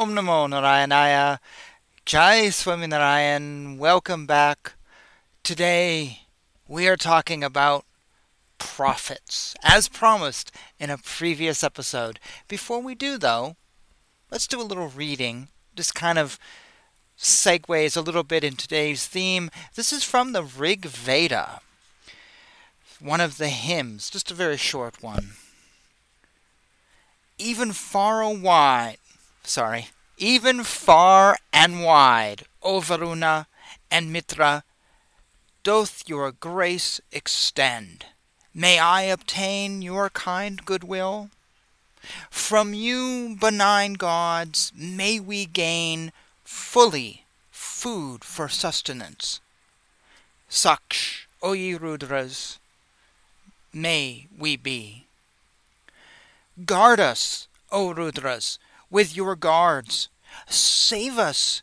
Om Namo Narayanaya. Jai Swami Swaminarayan. Welcome back. Today we are talking about prophets, as promised in a previous episode. Before we do, though, let's do a little reading. Just kind of segues a little bit in today's theme. This is from the Rig Veda, one of the hymns, just a very short one. Even far and wide, sorry, even far and wide, O Varuna and Mitra, doth your grace extend. May I obtain your kind goodwill? From you, benign gods, may we gain fully food for sustenance. Saksh, O ye Rudras, may we be. Guard us, O Rudras, with your guards. Save us,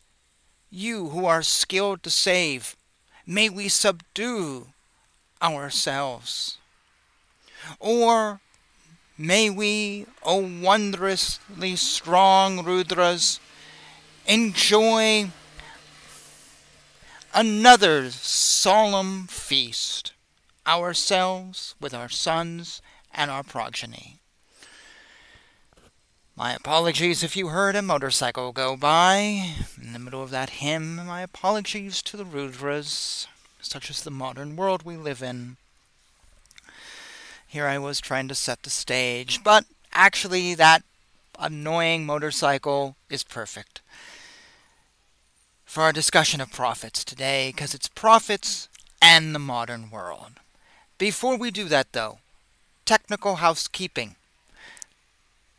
you who are skilled to save. May we subdue ourselves. Or may we, O wondrously strong Rudras, enjoy another solemn feast, ourselves with our sons and our progeny. My apologies if you heard a motorcycle go by in the middle of that hymn. My apologies to the Rudras, such as the modern world we live in. Here I was trying to set the stage, but actually, that annoying motorcycle is perfect for our discussion of prophets today, because it's prophets and the modern world. Before we do that, though, technical housekeeping.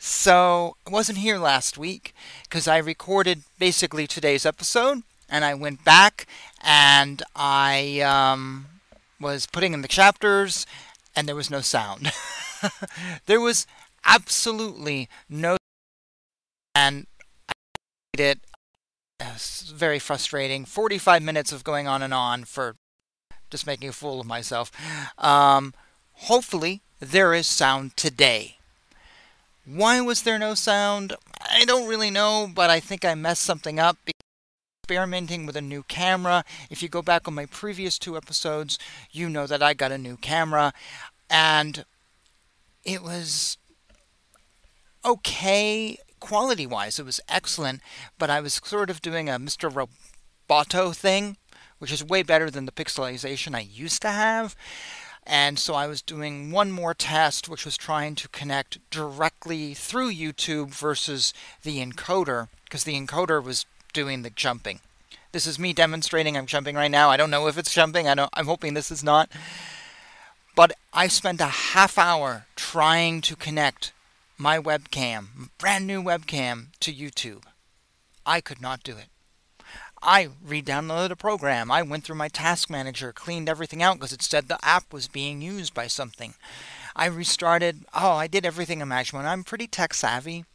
So, I wasn't here last week because I recorded basically today's episode and I went back and I um, was putting in the chapters and there was no sound. there was absolutely no and I did it. It was very frustrating. 45 minutes of going on and on for just making a fool of myself. Um, hopefully, there is sound today. Why was there no sound? I don't really know, but I think I messed something up. Experimenting with a new camera. If you go back on my previous two episodes, you know that I got a new camera, and it was okay quality wise. It was excellent, but I was sort of doing a Mr. Roboto thing, which is way better than the pixelization I used to have. And so I was doing one more test, which was trying to connect directly through YouTube versus the encoder, because the encoder was doing the jumping. This is me demonstrating. I'm jumping right now. I don't know if it's jumping. I don't, I'm hoping this is not. But I spent a half hour trying to connect my webcam, brand new webcam, to YouTube. I could not do it. I re-downloaded a program. I went through my task manager, cleaned everything out because it said the app was being used by something. I restarted. Oh, I did everything imaginable. I'm pretty tech savvy.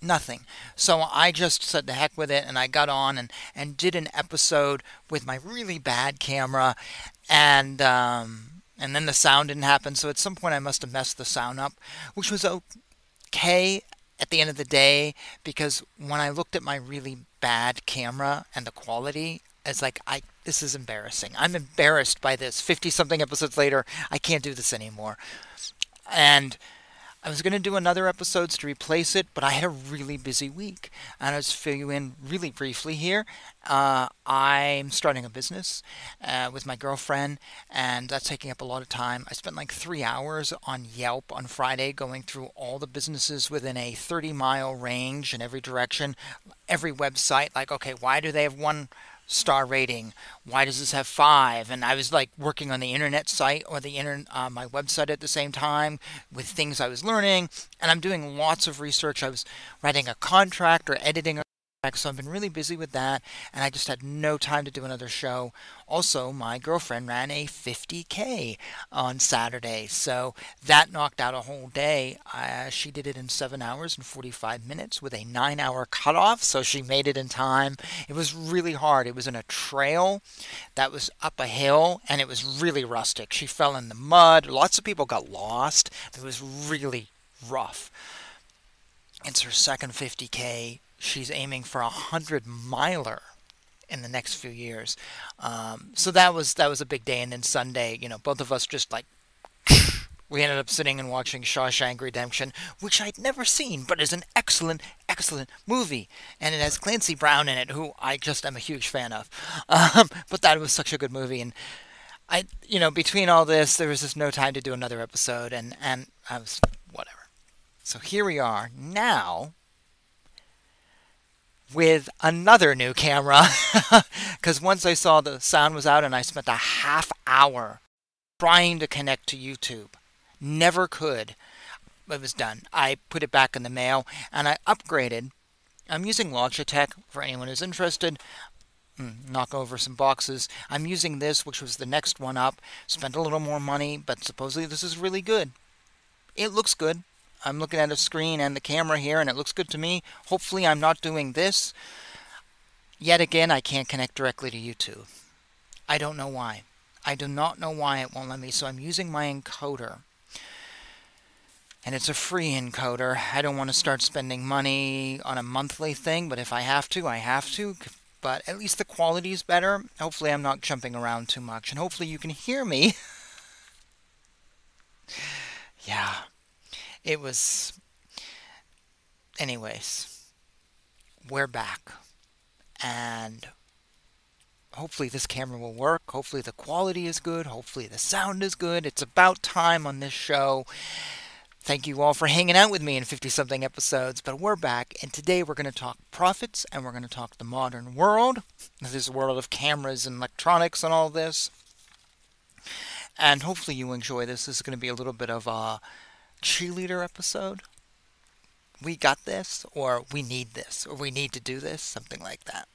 Nothing. So I just said the heck with it and I got on and, and did an episode with my really bad camera and um, and then the sound didn't happen. So at some point I must have messed the sound up, which was okay at the end of the day because when I looked at my really bad camera and the quality, it's like I this is embarrassing. I'm embarrassed by this. 50 something episodes later, I can't do this anymore. And I was going to do another episodes to replace it, but I had a really busy week. And I'll just fill you in really briefly here. Uh, I'm starting a business uh, with my girlfriend, and that's taking up a lot of time. I spent like three hours on Yelp on Friday going through all the businesses within a 30 mile range in every direction, every website. Like, okay, why do they have one star rating. Why does this have five? And I was like working on the internet site or the internet, uh, my website at the same time with things I was learning. And I'm doing lots of research. I was writing a contract or editing a so I've been really busy with that, and I just had no time to do another show. Also, my girlfriend ran a 50K on Saturday, so that knocked out a whole day. Uh, she did it in 7 hours and 45 minutes with a 9 hour cutoff, so she made it in time. It was really hard. It was in a trail that was up a hill, and it was really rustic. She fell in the mud. Lots of people got lost. It was really rough. It's her second 50K she's aiming for a hundred miler in the next few years. Um, so that was that was a big day. And then Sunday, you know, both of us just like we ended up sitting and watching Shawshank Redemption, which I'd never seen, but is an excellent, excellent movie. And it has Clancy Brown in it, who I just am a huge fan of. Um, but that was such a good movie. And I, you know, between all this, there was just no time to do another episode. And, and I was, whatever. So here we are now with another new camera. Because once I saw the sound was out and I spent a half hour trying to connect to YouTube Never could. It was done. I put it back in the mail and I upgraded. I'm using Logitech for anyone who's interested. Hmm, knock over some boxes. I'm using this, which was the next one up. Spent a little more money, but supposedly this is really good. It looks good. I'm looking at a screen and the camera here, and it looks good to me. Hopefully, I'm not doing this. Yet again, I can't connect directly to YouTube. I don't know why. I do not know why it won't let me, so I'm using my encoder and it's a free encoder. I don't want to start spending money on a monthly thing, but if I have to, I have to. But at least the quality is better. Hopefully, I'm not jumping around too much, and hopefully, you can hear me. yeah, it was. Anyways, we're back, and hopefully this camera will work. Hopefully the quality is good. Hopefully the sound is good. It's about time on this show. Thank you all for hanging out with me in 50 something episodes, but we're back, and today we're going to talk prophets and we're going to talk the modern world, this is a world of cameras and electronics and all this. And hopefully you enjoy this. This is going to be a little bit of a cheerleader episode. We got this, or we need this, or we need to do this, something like that.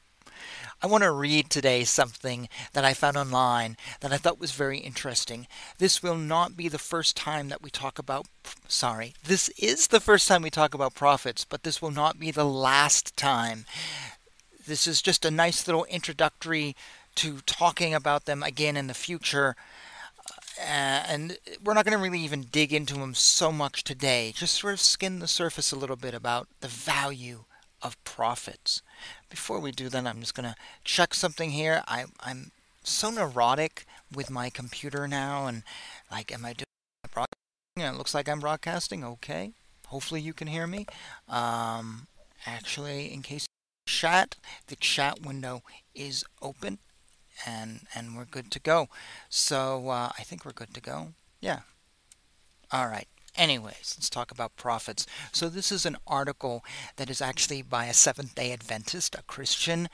I want to read today something that I found online that I thought was very interesting. This will not be the first time that we talk about, sorry, this is the first time we talk about prophets, but this will not be the last time. This is just a nice little introductory to talking about them again in the future. Uh, and we're not going to really even dig into them so much today. Just sort of skim the surface a little bit about the value of prophets. Before we do that, I'm just going to check something here. I, I'm so neurotic with my computer now, and like, am I doing broadcasting? It looks like I'm broadcasting. Okay. Hopefully you can hear me. Um, actually, in case chat, the chat window is open, and and we're good to go. So uh, I think we're good to go. Yeah. All right. Anyways, let's talk about prophets. So, this is an article that is actually by a Seventh day Adventist, a Christian.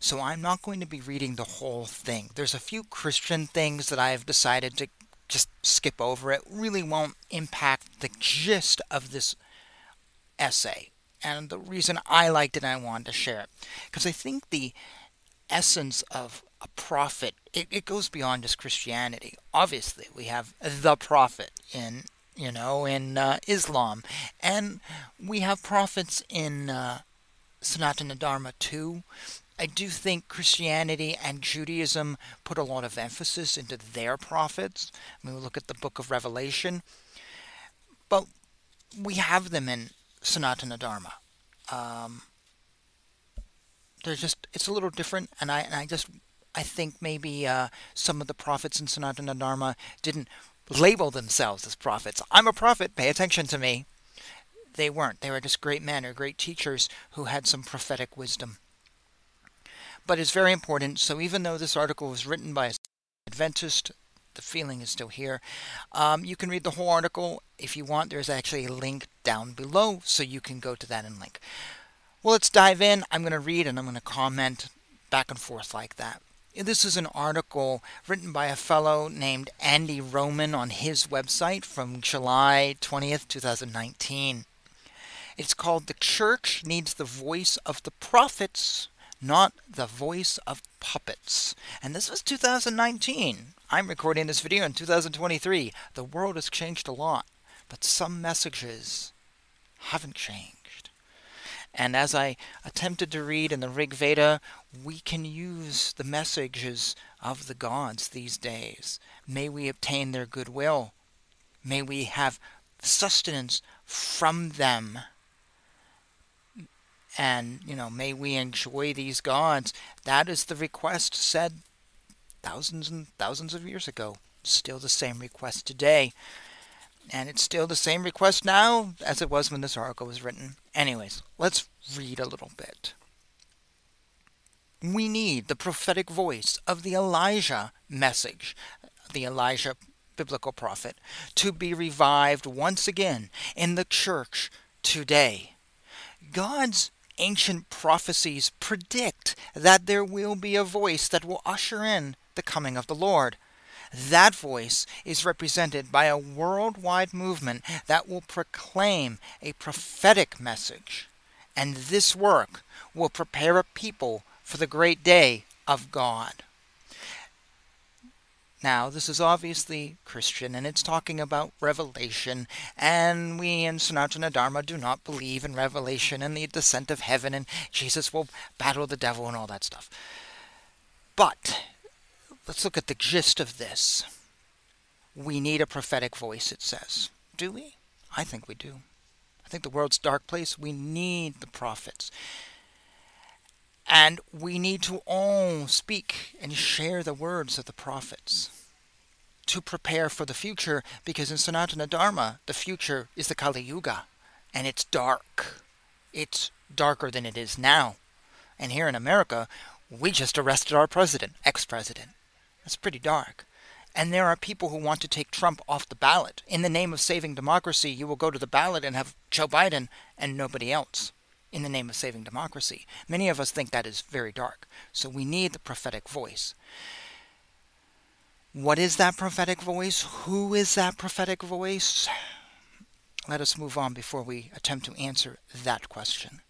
So, I'm not going to be reading the whole thing. There's a few Christian things that I've decided to just skip over. It really won't impact the gist of this essay. And the reason I liked it and I wanted to share it, because I think the essence of a prophet, it, it goes beyond just Christianity. Obviously, we have the prophet in you know, in uh, Islam. And we have prophets in uh, Sanatana Dharma too. I do think Christianity and Judaism put a lot of emphasis into their prophets. When we look at the book of Revelation. But we have them in Sanatana Dharma. Um, they're just, it's a little different, and I, and I just, I think maybe uh, some of the prophets in Sanatana Dharma didn't label themselves as prophets. I'm a prophet, pay attention to me. They weren't. They were just great men or great teachers who had some prophetic wisdom. But it's very important. So even though this article was written by an Adventist, the feeling is still here. Um, you can read the whole article if you want. There's actually a link down below, so you can go to that and link. Well, let's dive in. I'm going to read and I'm going to comment back and forth like that. This is an article written by a fellow named Andy Roman on his website from July 20th, 2019. It's called The Church Needs the Voice of the Prophets, Not the Voice of Puppets. And this was 2019. I'm recording this video in 2023. The world has changed a lot, but some messages haven't changed. And as I attempted to read in the Rig Veda, we can use the messages of the gods these days. May we obtain their goodwill. May we have sustenance from them. and you know may we enjoy these gods that is the request said thousands and thousands of years ago still the same request today and it's still the same request now as it was when this article was written. Anyways let's read a little bit. We need the prophetic voice of the Elijah message the Elijah biblical prophet to be revived once again in the church today. God's ancient prophecies predict that there will be a voice that will usher in the coming of the Lord. That voice is represented by a worldwide movement that will proclaim a prophetic message. And this work will prepare a people for the great day of God. Now, this is obviously Christian and it's talking about revelation, and we in Sanatana Dharma do not believe in revelation and the descent of heaven and Jesus will battle the devil and all that stuff. But let's look at the gist of this. We need a prophetic voice, it says. Do we? I think we do. I think the world's dark place, we need the prophets. And we need to all speak and share the words of the prophets to prepare for the future because in Sanatana Dharma, the future is the Kali Yuga and it's dark. It's darker than it is now. And here in America, we just arrested our president, ex president. That's pretty dark. And there are people who want to take Trump off the ballot. In the name of saving democracy, you will go to the ballot and have Joe Biden and nobody else in the name of saving democracy. Many of us think that is very dark. So we need the prophetic voice. What is that prophetic voice? Who is that prophetic voice? Let us move on before we attempt to answer that question.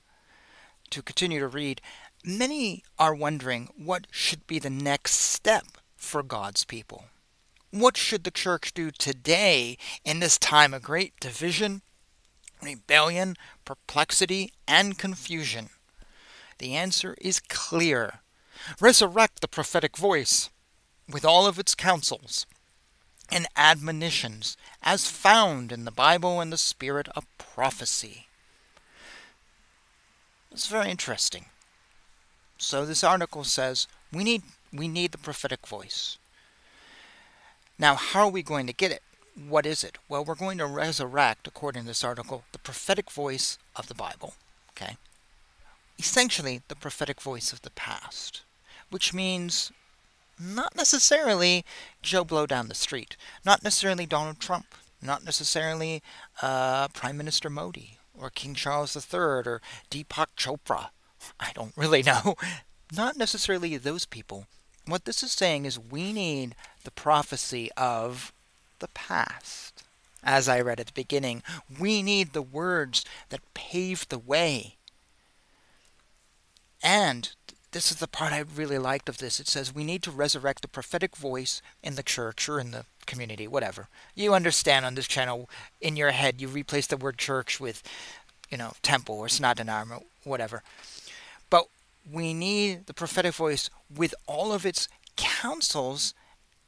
To continue to read, many are wondering what should be the next step for God's people. What should the church do today in this time of great division rebellion, perplexity, and confusion? The answer is clear. Resurrect the prophetic voice with all of its counsels and admonitions as found in the Bible and the spirit of prophecy. It's very interesting. So this article says we need we need the prophetic voice. Now, how are we going to get it? what is it? Well, we're going to resurrect, according to this article, the prophetic voice of the Bible. Okay? Essentially, the prophetic voice of the past, which means not necessarily Joe Blow down the street, not necessarily Donald Trump, not necessarily uh, Prime Minister Modi or King Charles III or Deepak Chopra. I don't really know. Not necessarily those people. What this is saying is we need the prophecy of the past. As I read at the beginning, we need the words that pave the way. And this is the part I really liked of this. It says we need to resurrect the prophetic voice in the church or in the community, whatever. You understand on this channel, in your head, you replace the word church with, you know, temple or Sanatana or whatever. But we need the prophetic voice with all of its counsels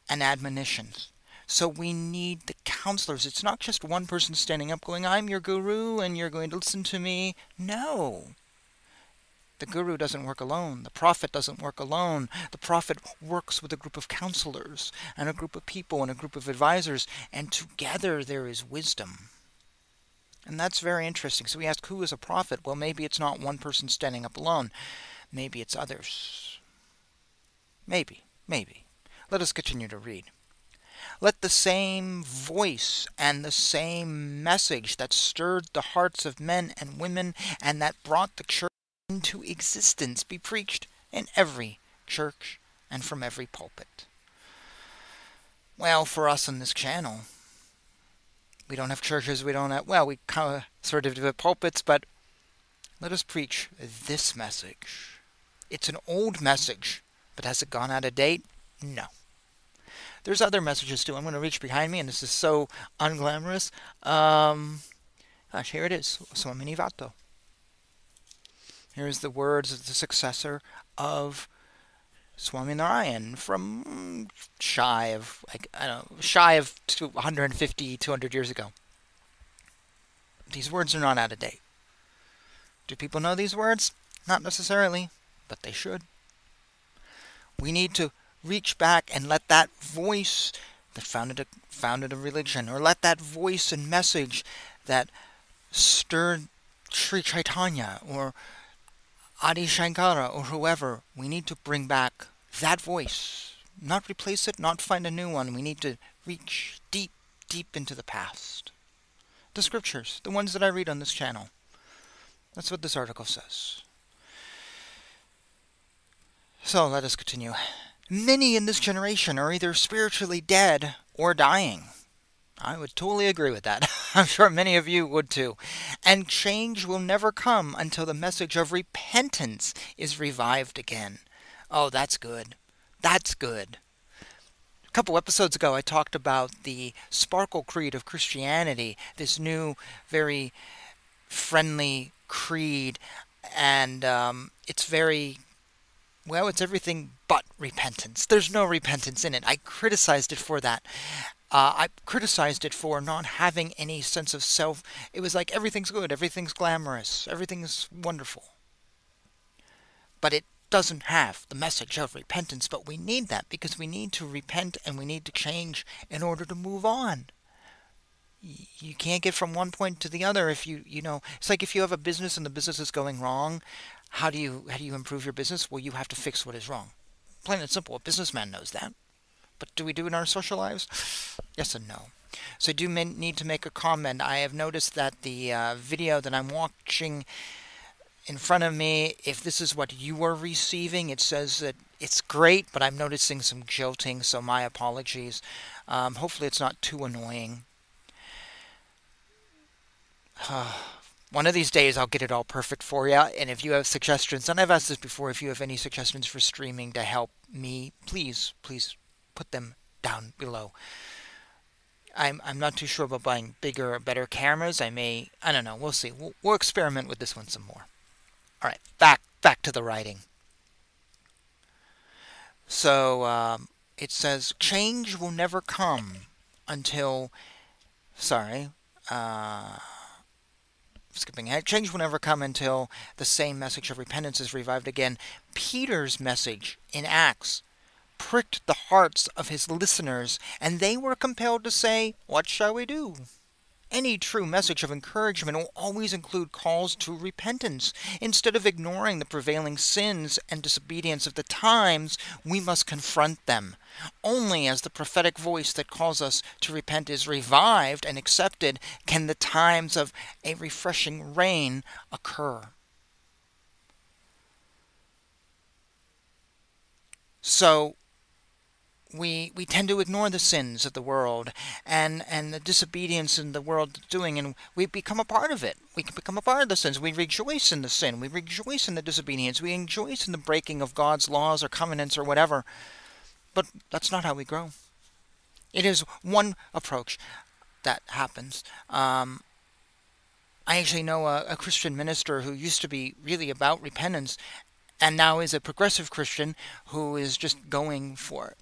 and admonitions. So we need the counselors. It's not just one person standing up going, I'm your guru and you're going to listen to me. No. The guru doesn't work alone. The prophet doesn't work alone. The prophet works with a group of counselors and a group of people and a group of advisors, and together there is wisdom. And that's very interesting. So we ask, who is a prophet? Well, maybe it's not one person standing up alone. Maybe it's others. Maybe, maybe. Let us continue to read. Let the same voice and the same message that stirred the hearts of men and women and that brought the church into existence be preached in every church and from every pulpit. Well, for us on this channel, we don't have churches, we don't have, well, we kind of sort of have pulpits, but let us preach this message. It's an old message, but has it gone out of date? No. There's other messages too. I'm going to reach behind me, and this is so unglamorous. Um, gosh, here it is. Swamini Vato. Here's the words of the successor of Swaminarayan from shy of like I don't know, shy of 150, 200 years ago. These words are not out of date. Do people know these words? Not necessarily, but they should. We need to reach back and let that voice that founded a, founded a religion, or let that voice and message that stirred Sri Chaitanya or Adi Shankara or whoever, we need to bring back that voice. Not replace it, not find a new one. We need to reach deep, deep into the past. The scriptures, the ones that I read on this channel. That's what this article says. So let us continue. Many in this generation are either spiritually dead or dying. I would totally agree with that. I'm sure many of you would too. And change will never come until the message of repentance is revived again. Oh, that's good. That's good. A couple episodes ago, I talked about the Sparkle Creed of Christianity, this new, very friendly creed, and um, it's very well, it's everything but repentance. There's no repentance in it. I criticized it for that. Uh, I criticized it for not having any sense of self. It was like everything's good, everything's glamorous, everything's wonderful. But it doesn't have the message of repentance, but we need that because we need to repent and we need to change in order to move on. You can't get from one point to the other if you, you know, it's like if you have a business and the business is going wrong, how do you how do you improve your business? Well, you have to fix what is wrong. Plain and simple. A businessman knows that. But do we do it in our social lives? Yes and no. So I do need to make a comment. I have noticed that the uh, video that I'm watching in front of me, if this is what you are receiving, it says that it's great, but I'm noticing some jolting, so my apologies. Um, hopefully it's not too annoying. One of these days I'll get it all perfect for you. And if you have suggestions, and I've asked this before, if you have any suggestions for streaming to help me, please, please put them down below. I'm I'm not too sure about buying bigger or better cameras. I may I don't know. We'll see. We'll, we'll experiment with this one some more. All right, back back to the writing. So um, it says change will never come until. Sorry. Uh, skipping change will never come until the same message of repentance is revived again. Peter's message in Acts pricked the hearts of his listeners, and they were compelled to say, What shall we do? Any true message of encouragement will always include calls to repentance. Instead of ignoring the prevailing sins and disobedience of the times, we must confront them. Only as the prophetic voice that calls us to repent is revived and accepted can the times of a refreshing rain occur. So, we we tend to ignore the sins of the world and and the disobedience in the world doing and we become a part of it. We become a part of the sins. We rejoice in the sin. We rejoice in the disobedience. We rejoice in the breaking of god's laws or covenants or whatever. But that's not how we grow. It is one approach that happens. Um, I actually know a, a Christian minister who used to be really about repentance and now is a progressive Christian who is just going for it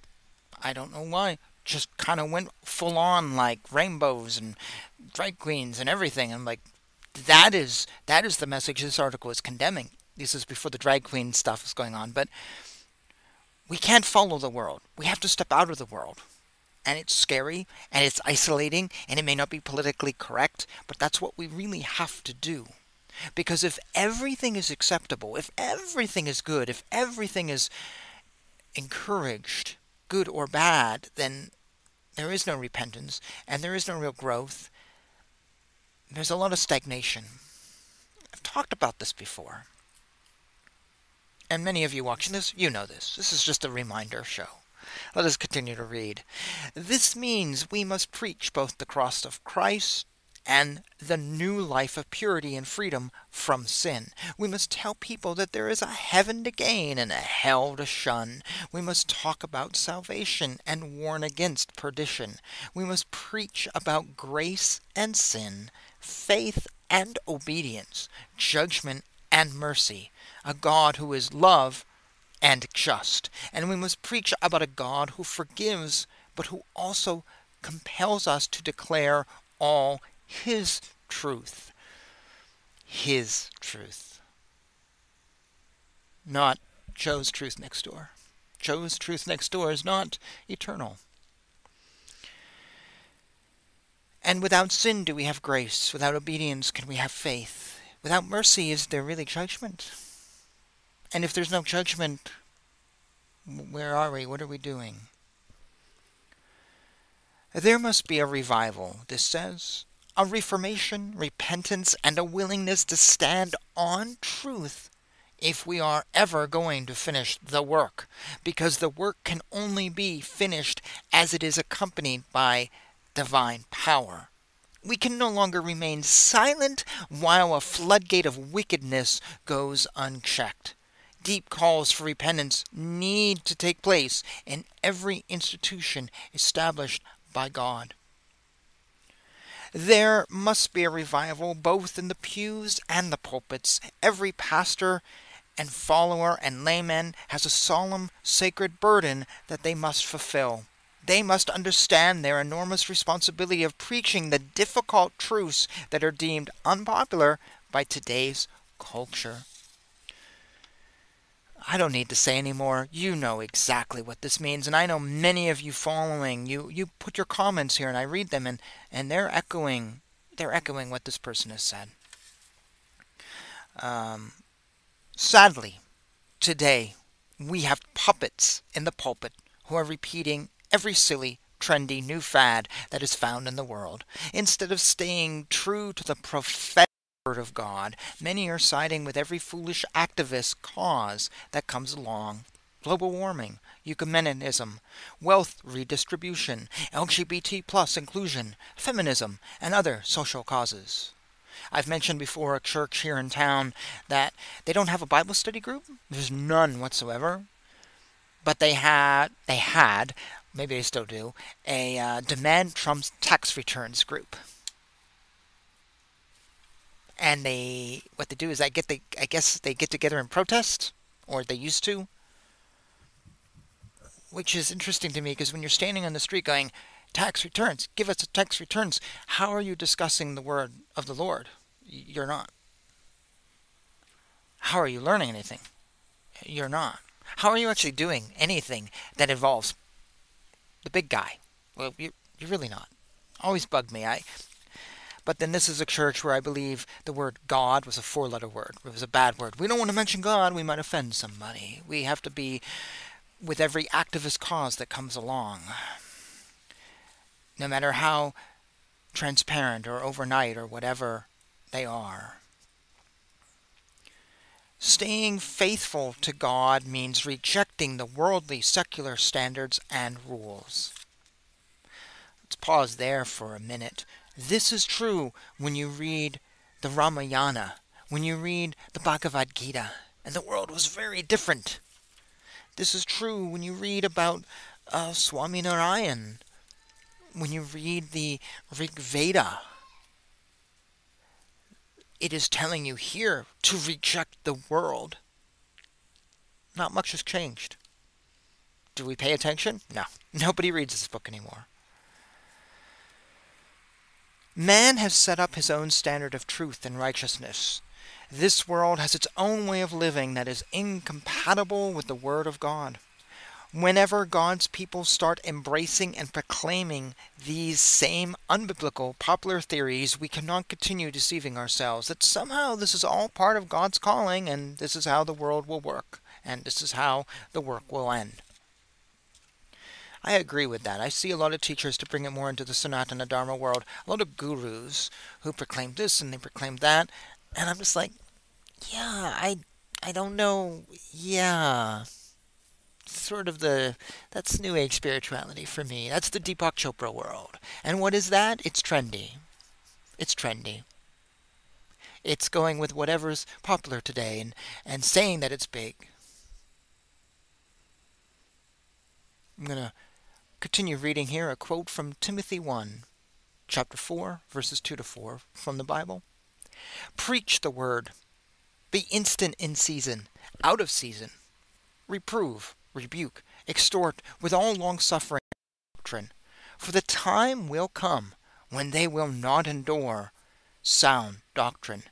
I don't know why. Just kind of went full on like rainbows and drag queens and everything. I'm like, that is that is the message this article is condemning. This is before the drag queen stuff is going on, but we can't follow the world. We have to step out of the world. And it's scary and it's isolating and it may not be politically correct, but that's what we really have to do. Because if everything is acceptable, if everything is good, if everything is encouraged, good or bad, then there is no repentance and there is no real growth. There's a lot of stagnation. I've talked about this before. And many of you watching this, you know this. This is just a reminder show. Let us continue to read. This means we must preach both the cross of Christ and the new life of purity and freedom from sin. We must tell people that there is a heaven to gain and a hell to shun. We must talk about salvation and warn against perdition. We must preach about grace and sin, faith and obedience, judgment and mercy, a God who is love and just. And we must preach about a God who forgives, but who also compels us to declare all his truth. His truth. not Joe's Truth Next Door. Joe's Truth Next Door is not eternal. And without sin do we have grace. Without obedience can we have faith. Without mercy is there really judgment? And if there's no judgment, where are we? What are we doing? There must be a revival, this says, a reformation, repentance, and a willingness to stand on truth if we are ever going to finish the work, because the work can only be finished as it is accompanied by divine power. We can no longer remain silent while a floodgate of wickedness goes unchecked. Deep calls for repentance need to take place in every institution established by God. There must be a revival both in the pews and the pulpits. Every pastor and follower and layman has a solemn, sacred burden that they must fulfill. They must understand their enormous responsibility of preaching the difficult truths that are deemed unpopular by today's culture. I don't need to say any more. You know exactly what this means, and I know many of you following. You you put your comments here, and I read them, and and they're echoing they're echoing what this person has said. Um, sadly, today we have puppets in the pulpit who are repeating every silly, trendy new fad that is found in the world. Instead of staying true to the prophetic word of God, many are siding with every foolish activist cause that comes along. Global warming, ecumenism, wealth redistribution, LGBT plus inclusion, feminism, and other social causes. I've mentioned before a church here in town that they don't have a Bible study group. There's none whatsoever. But they had they had maybe they still do, a uh, demand Trump's tax returns group. And they, what they do is, I get they, I guess they get together and protest, or they used to. Which is interesting to me because when you're standing on the street going, tax returns, give us the tax returns, how are you discussing the word of the Lord? You're not. How are you learning anything? You're not. How are you actually doing anything that involves the big guy. Well, you, you're really not. Always bugged me. I. But then this is a church where I believe the word God was a four-letter word. It was a bad word. We don't want to mention God. We might offend somebody. We have to be with every activist cause that comes along. No matter how transparent or overnight or whatever they are. Staying faithful to God means rejecting the worldly secular standards and rules. Let's pause there for a minute. This is true when you read the Ramayana, when you read the Bhagavad Gita, and the world was very different. This is true when you read about uh, Swaminarayan, when you read the Rig Veda, it is telling you here to reject the world. Not much has changed. Do we pay attention? No. Nobody reads this book anymore. Man has set up his own standard of truth and righteousness. This world has its own way of living that is incompatible with the Word of God. Whenever God's people start embracing and proclaiming these same unbiblical popular theories, we cannot continue deceiving ourselves that somehow this is all part of God's calling and this is how the world will work and this is how the work will end. I agree with that. I see a lot of teachers to bring it more into the Sanatana Dharma world, a lot of gurus who proclaim this and they proclaim that, and I'm just like, yeah, I I don't know. Yeah, sort of the that's new age spirituality for me. That's the Deepak Chopra world. And what is that? It's trendy. It's trendy. It's going with whatever's popular today and, and saying that it's big. I'm going to continue reading here a quote from Timothy 1, chapter 4, verses 2 to 4 from the Bible. Preach the word. Be instant in season, out of season. Reprove, rebuke, extort with all longsuffering doctrine. For the time will come when they will not endure sound doctrine,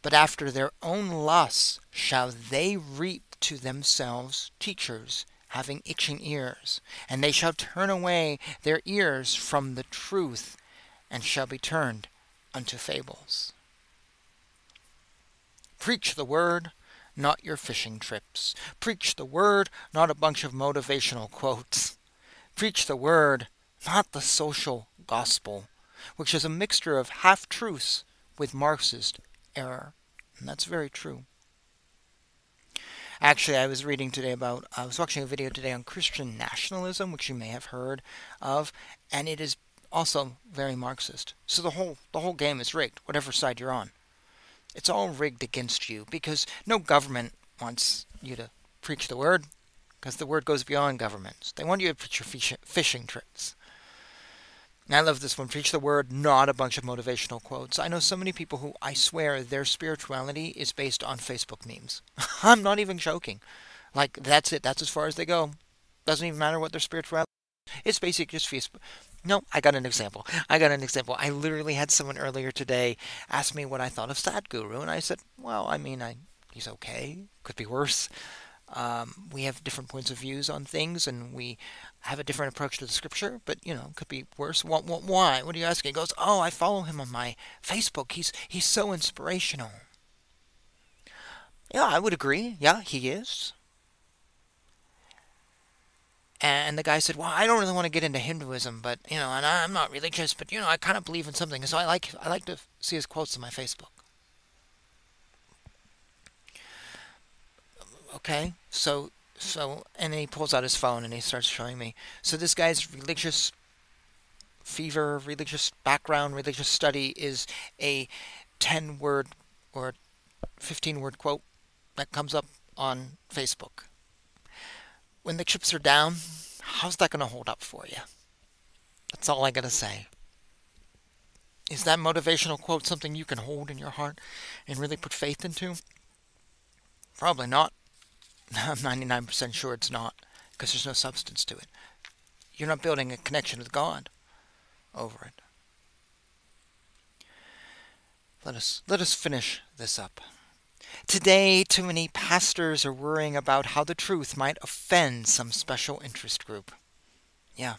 but after their own lusts shall they reap to themselves teachers having itching ears, and they shall turn away their ears from the truth, and shall be turned unto fables. Preach the word, not your fishing trips. Preach the word, not a bunch of motivational quotes. Preach the word, not the social gospel, which is a mixture of half truths with Marxist error. And that's very true. Actually, I was reading today about, I was watching a video today on Christian nationalism, which you may have heard of, and it is also very Marxist. So the whole the whole game is rigged, whatever side you're on. It's all rigged against you because no government wants you to preach the word, because the word goes beyond governments. They want you to preach your fishing trips. I love this one. Preach the word, not a bunch of motivational quotes. I know so many people who I swear their spirituality is based on Facebook memes. I'm not even joking. Like, that's it. That's as far as they go. Doesn't even matter what their spirituality It's basically just Facebook. No, I got an example. I got an example. I literally had someone earlier today ask me what I thought of Sadhguru, and I said, well, I mean, I, he's okay. Could be worse. Um, we have different points of views on things, and we have a different approach to the scripture. But you know, it could be worse. What, what, why? What are you asking? He goes, "Oh, I follow him on my Facebook. He's he's so inspirational." Yeah, I would agree. Yeah, he is. And the guy said, "Well, I don't really want to get into Hinduism, but you know, and I'm not religious, but you know, I kind of believe in something, so I like I like to see his quotes on my Facebook." Okay so so and then he pulls out his phone and he starts showing me. So this guy's religious fever religious background religious study is a 10 word or 15 word quote that comes up on facebook. When the chips are down how's that going to hold up for you that's all i got to say. Is that motivational quote something you can hold in your heart and really put faith into? Probably not I'm 99% sure it's not because there's no substance to it. You're not building a connection with God over it. Let us let us finish this up. Today, too many pastors are worrying about how the truth might offend some special interest group. Yeah.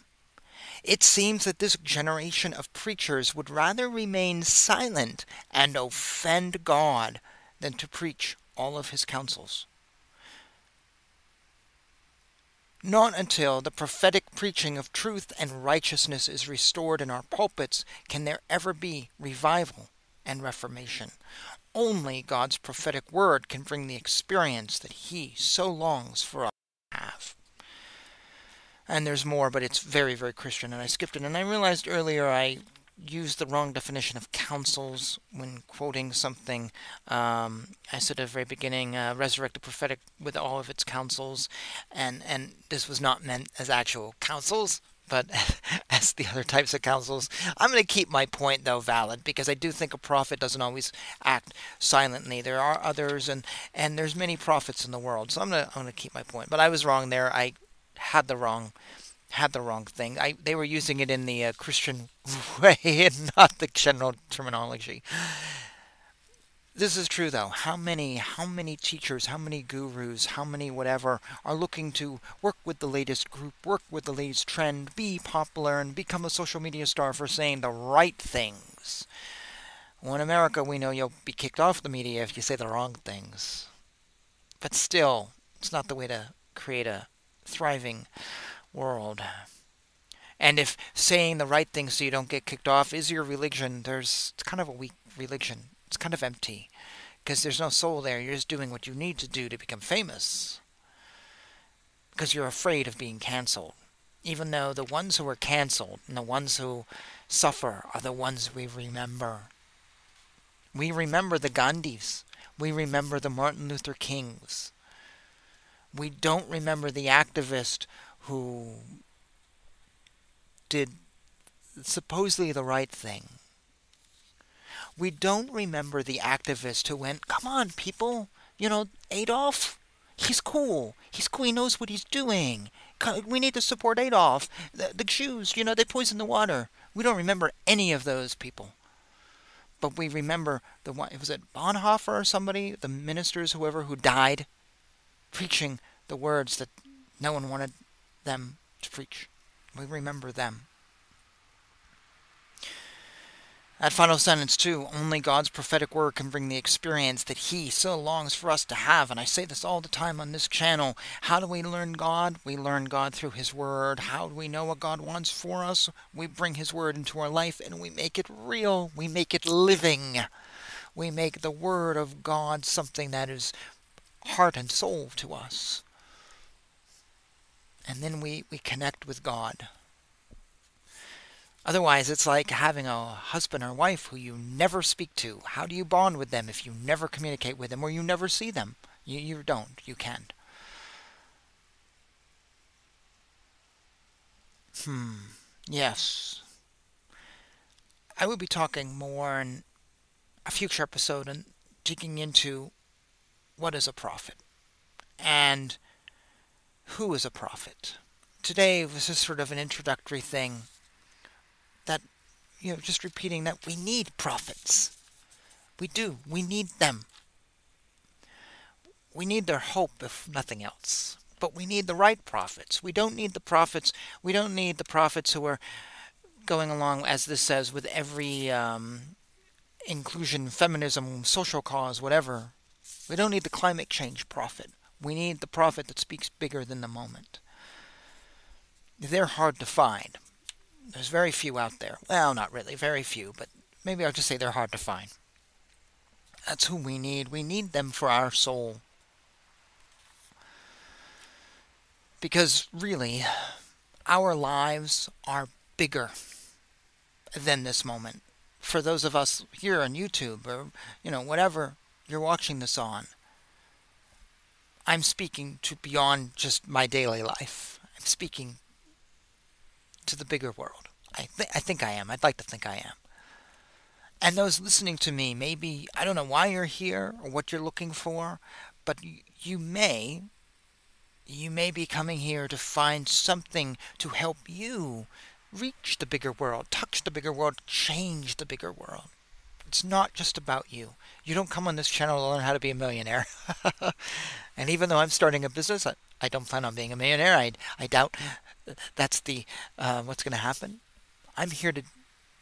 It seems that this generation of preachers would rather remain silent and offend God than to preach all of his counsels. Not until the prophetic preaching of truth and righteousness is restored in our pulpits can there ever be revival and reformation. Only God's prophetic word can bring the experience that He so longs for us to have. And there's more, but it's very, very Christian, and I skipped it. And I realized earlier I used the wrong definition of counsels when quoting something. Um, I said at the very beginning, uh, resurrect the prophetic with all of its counsels, and and this was not meant as actual counsels, but as the other types of counsels. I'm going to keep my point though valid because I do think a prophet doesn't always act silently. There are others, and and there's many prophets in the world, so I'm gonna I'm gonna keep my point. But I was wrong there. I had the wrong had the wrong thing. I they were using it in the uh, Christian way and not the general terminology. This is true though. How many how many teachers, how many gurus, how many whatever are looking to work with the latest group, work with the latest trend, be popular and become a social media star for saying the right things. Well, in America, we know you'll be kicked off the media if you say the wrong things. But still, it's not the way to create a thriving world. And if saying the right thing so you don't get kicked off is your religion, there's it's kind of a weak religion. It's kind of empty because there's no soul there. You're just doing what you need to do to become famous because you're afraid of being canceled. Even though the ones who are canceled and the ones who suffer are the ones we remember. We remember the Gandhis. We remember the Martin Luther Kings. We don't remember the activist who did supposedly the right thing. We don't remember the activist who went, Come on, people, you know, Adolf, he's cool. He's cool. He knows what he's doing. We need to support Adolf. The, the Jews, you know, they poisoned the water. We don't remember any of those people. But we remember the one, was it Bonhoeffer or somebody, the ministers, whoever, who died preaching the words that no one wanted them to preach. We remember them. That final sentence, too, only God's prophetic word can bring the experience that He so longs for us to have. And I say this all the time on this channel. How do we learn God? We learn God through His Word. How do we know what God wants for us? We bring His Word into our life and we make it real. We make it living. We make the Word of God something that is heart and soul to us. And then we, we connect with God. Otherwise, it's like having a husband or wife who you never speak to. How do you bond with them if you never communicate with them or you never see them? You, you don't. You can't. Hmm. Yes. I will be talking more in a future episode and digging into what is a prophet and who is a prophet. Today was just sort of an introductory thing that, you know, just repeating that we need prophets. We do. We need them. We need their hope, if nothing else. But we need the right prophets. We don't need the prophets. We don't need the prophets who are going along, as this says, with every um, inclusion, feminism, social cause, whatever. We don't need the climate change prophet. We need the prophet that speaks bigger than the moment. They're hard to find. There's very few out there. Well, not really, very few, but maybe I'll just say they're hard to find. That's who we need. We need them for our soul. Because really, our lives are bigger than this moment. For those of us here on YouTube or, you know, whatever you're watching this on, I'm speaking to beyond just my daily life. I'm speaking to the bigger world. I, th- I think I am. I'd like to think I am. And those listening to me, maybe, I don't know why you're here or what you're looking for, but you may, you may be coming here to find something to help you reach the bigger world, touch the bigger world, change the bigger world. It's not just about you. You don't come on this channel to learn how to be a millionaire. and even though I'm starting a business, I, I don't plan on being a millionaire. I, I doubt that's the uh, what's going to happen. I'm here to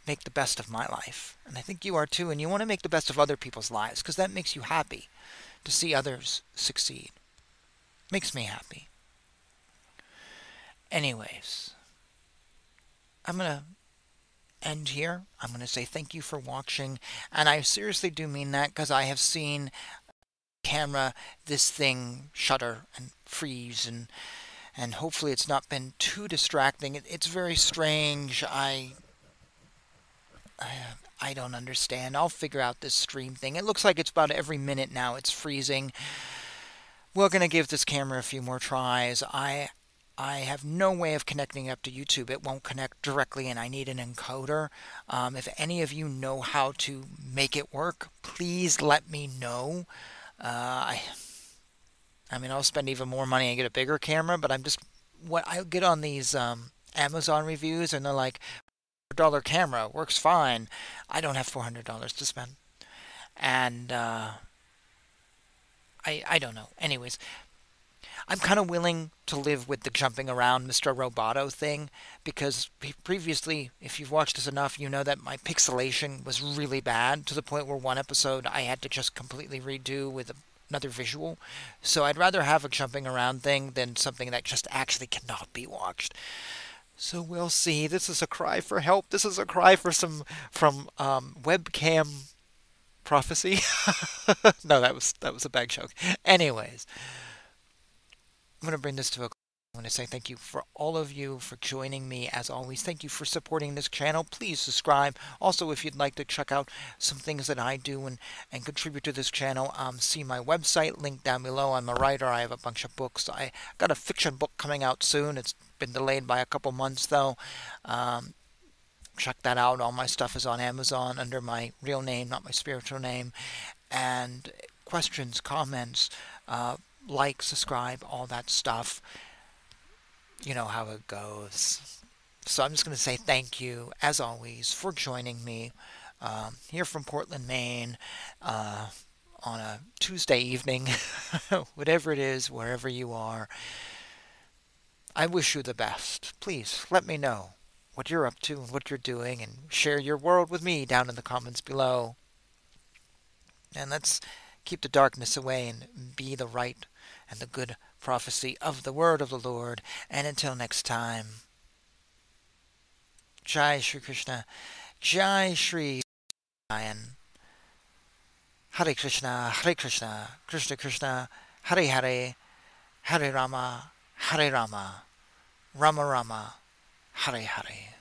make the best of my life, and I think you are too. And you want to make the best of other people's lives because that makes you happy to see others succeed. Makes me happy. Anyways, I'm gonna end here. I'm going to say thank you for watching. And I seriously do mean that because I have seen camera this thing shutter and freeze and and hopefully it's not been too distracting. It, it's very strange. I, I I don't understand. I'll figure out this stream thing. It looks like it's about every minute now. It's freezing. We're going to give this camera a few more tries. I I have no way of connecting up to YouTube. It won't connect directly, and I need an encoder. Um, if any of you know how to make it work, please let me know. Uh, I I mean, I'll spend even more money and get a bigger camera, but I'm just what I get on these um, Amazon reviews, and they're like, dollar camera works fine. I don't have four hundred dollars to spend, and uh, I I don't know. Anyways, I'm kind of willing to live with the jumping around Mr. Roboto thing because previously, if you've watched this enough, you know that my pixelation was really bad to the point where one episode I had to just completely redo with another visual. So I'd rather have a jumping around thing than something that just actually cannot be watched. So we'll see. This is a cry for help. This is a cry for some from um, webcam prophecy. no, that was that was a bad joke. Anyways, I'm gonna bring this to a I want to say thank you for all of you for joining me as always. Thank you for supporting this channel. Please subscribe. Also, if you'd like to check out some things that I do and, and contribute to this channel, um, see my website, link down below. I'm a writer. I have a bunch of books. I got a fiction book coming out soon. It's been delayed by a couple months though. Um, check that out. All my stuff is on Amazon under my real name, not my spiritual name. And questions, comments, uh, like, subscribe, all that stuff you know how it goes. So I'm just going to say thank you, as always, for joining me um, here from Portland, Maine. Uh, on a Tuesday evening, whatever it is, wherever you are. I wish you the best. Please let me know what you're up to and what you're doing and share your world with me down in the comments below. And let's keep the darkness away and be the right and the good prophecy of the word of the Lord. And until next time, Jai Shri Krishna, Jai Shri Ryan. Hare Krishna, Hare Krishna, Krishna Krishna, Hare Hare, Hare Rama, Hare Rama, Rama Rama, Hare Hare.